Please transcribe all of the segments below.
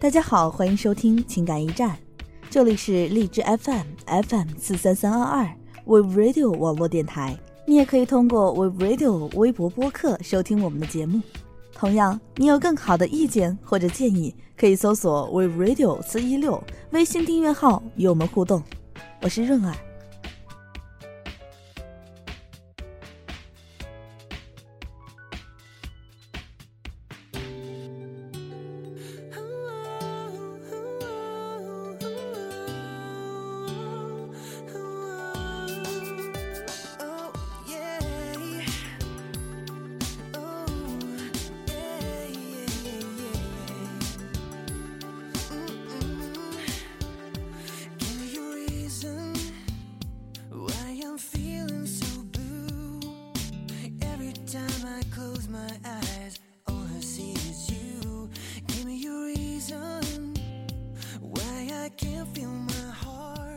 大家好，欢迎收听情感驿站，这里是荔枝 FM FM 四三三二二 We Radio 网络电台。你也可以通过 We Radio 微博播客收听我们的节目。同样，你有更好的意见或者建议，可以搜索 We Radio 四一六微信订阅号与我们互动。我是润儿。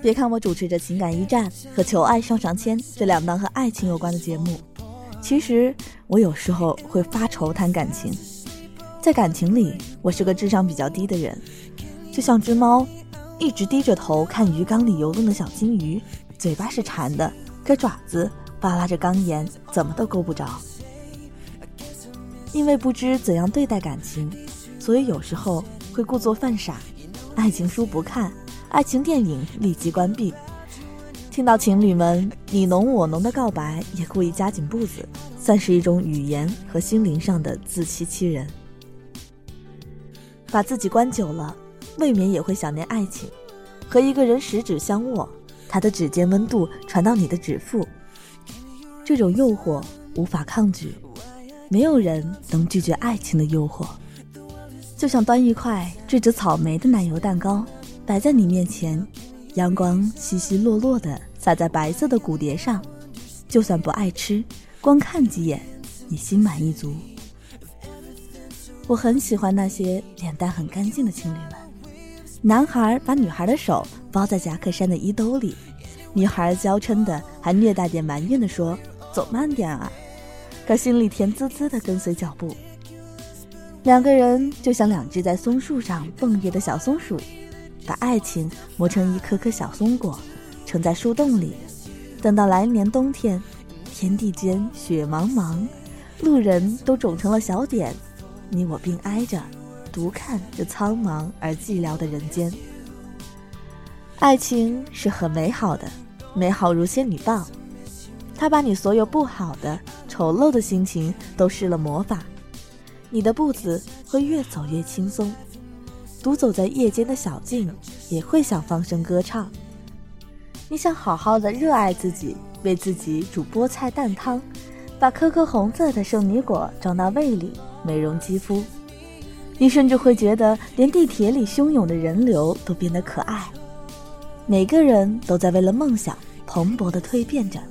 别看我主持着《情感驿站》和《求爱上上签》这两档和爱情有关的节目，其实我有时候会发愁谈感情。在感情里，我是个智商比较低的人，就像只猫，一直低着头看鱼缸里游动的小金鱼，嘴巴是馋的，可爪子扒拉着缸沿，怎么都够不着。因为不知怎样对待感情，所以有时候会故作犯傻，爱情书不看。爱情电影立即关闭。听到情侣们你侬我侬的告白，也故意加紧步子，算是一种语言和心灵上的自欺欺人。把自己关久了，未免也会想念爱情。和一个人十指相握，他的指尖温度传到你的指腹，这种诱惑无法抗拒，没有人能拒绝爱情的诱惑。就像端一块缀着草莓的奶油蛋糕。摆在你面前，阳光稀稀落落的洒在白色的骨碟上，就算不爱吃，光看几眼，你心满意足。我很喜欢那些脸蛋很干净的情侣们，男孩把女孩的手包在夹克衫的衣兜里，女孩娇嗔的还略带点埋怨的说：“走慢点啊。”可心里甜滋滋的跟随脚步。两个人就像两只在松树上蹦跃的小松鼠。把爱情磨成一颗颗小松果，盛在树洞里。等到来年冬天，天地间雪茫茫，路人都肿成了小点，你我并挨着，独看这苍茫而寂寥的人间。爱情是很美好的，美好如仙女棒，它把你所有不好的、丑陋的心情都施了魔法，你的步子会越走越轻松。独走在夜间的小径，也会想放声歌唱。你想好好的热爱自己，为自己煮菠菜蛋汤，把颗颗红色的圣女果装到胃里，美容肌肤。你甚至会觉得，连地铁里汹涌的人流都变得可爱。每个人都在为了梦想蓬勃地蜕变着，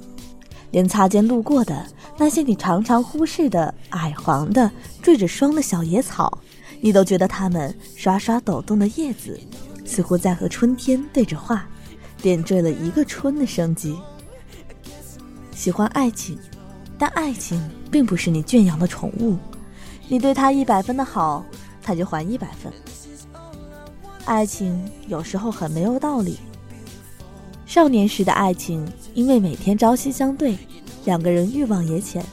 连擦肩路过的那些你常常忽视的矮黄的缀着霜的小野草。你都觉得它们刷刷抖动的叶子，似乎在和春天对着话，点缀了一个春的生机。喜欢爱情，但爱情并不是你圈养的宠物，你对它一百分的好，它就还一百分。爱情有时候很没有道理。少年时的爱情，因为每天朝夕相对，两个人欲望也浅，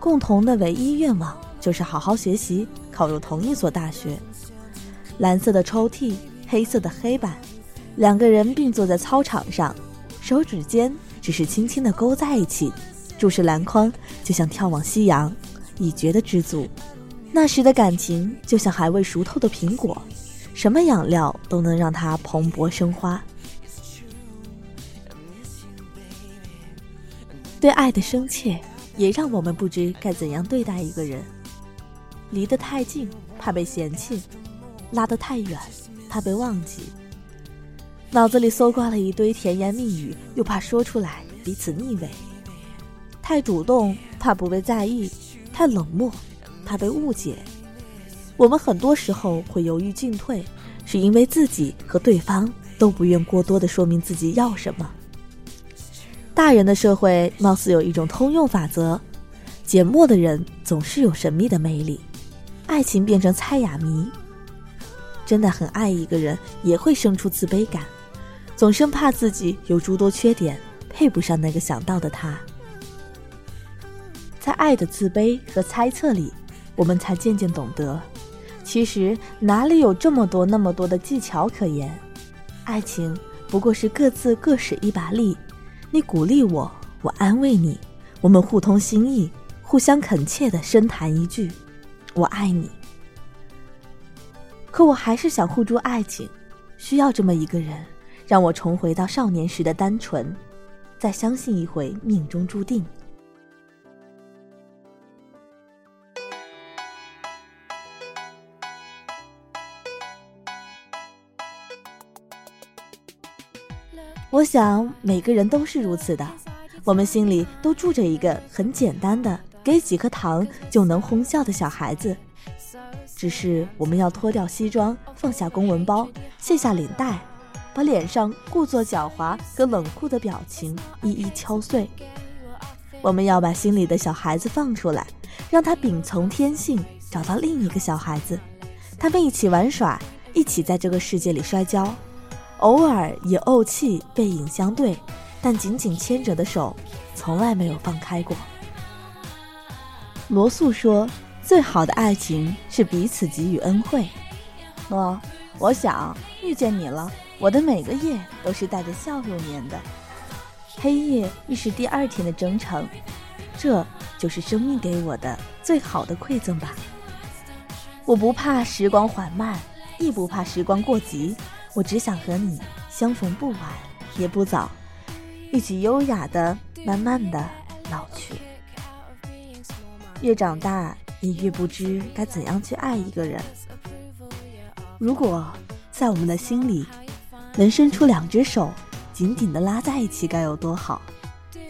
共同的唯一愿望就是好好学习。考入同一所大学，蓝色的抽屉，黑色的黑板，两个人并坐在操场上，手指尖只是轻轻的勾在一起，注视篮筐，就像眺望夕阳，已觉得知足。那时的感情就像还未熟透的苹果，什么养料都能让它蓬勃生花。对爱的深切，也让我们不知该怎样对待一个人。离得太近，怕被嫌弃；拉得太远，怕被忘记。脑子里搜刮了一堆甜言蜜语，又怕说出来彼此腻味。太主动，怕不被在意；太冷漠，怕被误解。我们很多时候会犹豫进退，是因为自己和对方都不愿过多的说明自己要什么。大人的社会貌似有一种通用法则：缄默的人总是有神秘的魅力。爱情变成猜哑谜，真的很爱一个人，也会生出自卑感，总生怕自己有诸多缺点，配不上那个想到的他。在爱的自卑和猜测里，我们才渐渐懂得，其实哪里有这么多那么多的技巧可言？爱情不过是各自各使一把力，你鼓励我，我安慰你，我们互通心意，互相恳切的深谈一句：“我爱你。”可我还是想护住爱情，需要这么一个人，让我重回到少年时的单纯，再相信一回命中注定。我想每个人都是如此的，我们心里都住着一个很简单的，给几颗糖就能哄笑的小孩子。只是我们要脱掉西装，放下公文包，卸下领带，把脸上故作狡猾和冷酷的表情一一敲碎。我们要把心里的小孩子放出来，让他秉从天性，找到另一个小孩子，他们一起玩耍，一起在这个世界里摔跤，偶尔也怄气，背影相对，但紧紧牵着的手从来没有放开过。罗素说。最好的爱情是彼此给予恩惠。诺，我想遇见你了，我的每个夜都是带着笑容眠的。黑夜亦是第二天的征程，这就是生命给我的最好的馈赠吧。我不怕时光缓慢，亦不怕时光过急，我只想和你相逢不晚也不早，一起优雅的、慢慢的老去。越长大。你越不知该怎样去爱一个人。如果在我们的心里能伸出两只手，紧紧的拉在一起，该有多好！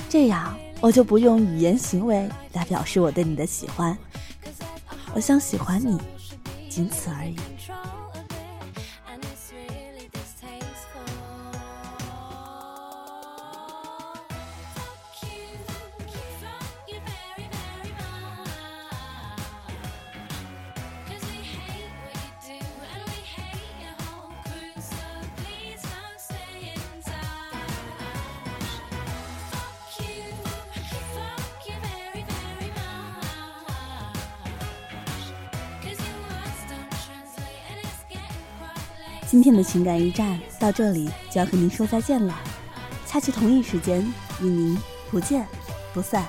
这样我就不用语言行为来表示我对你的喜欢，我想喜欢你，仅此而已。今天的情感驿站到这里就要和您说再见了，下期同一时间与您不见不散。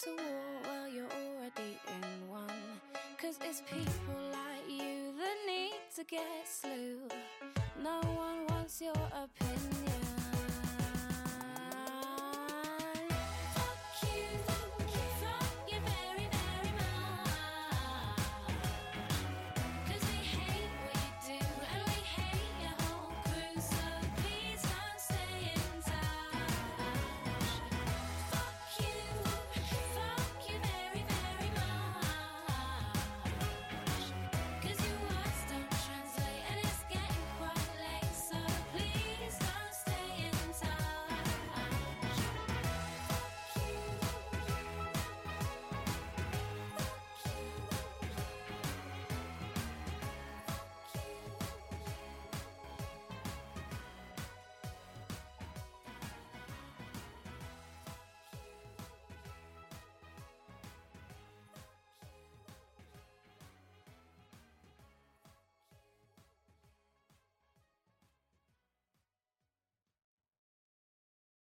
to get slew. No one wants your opinion.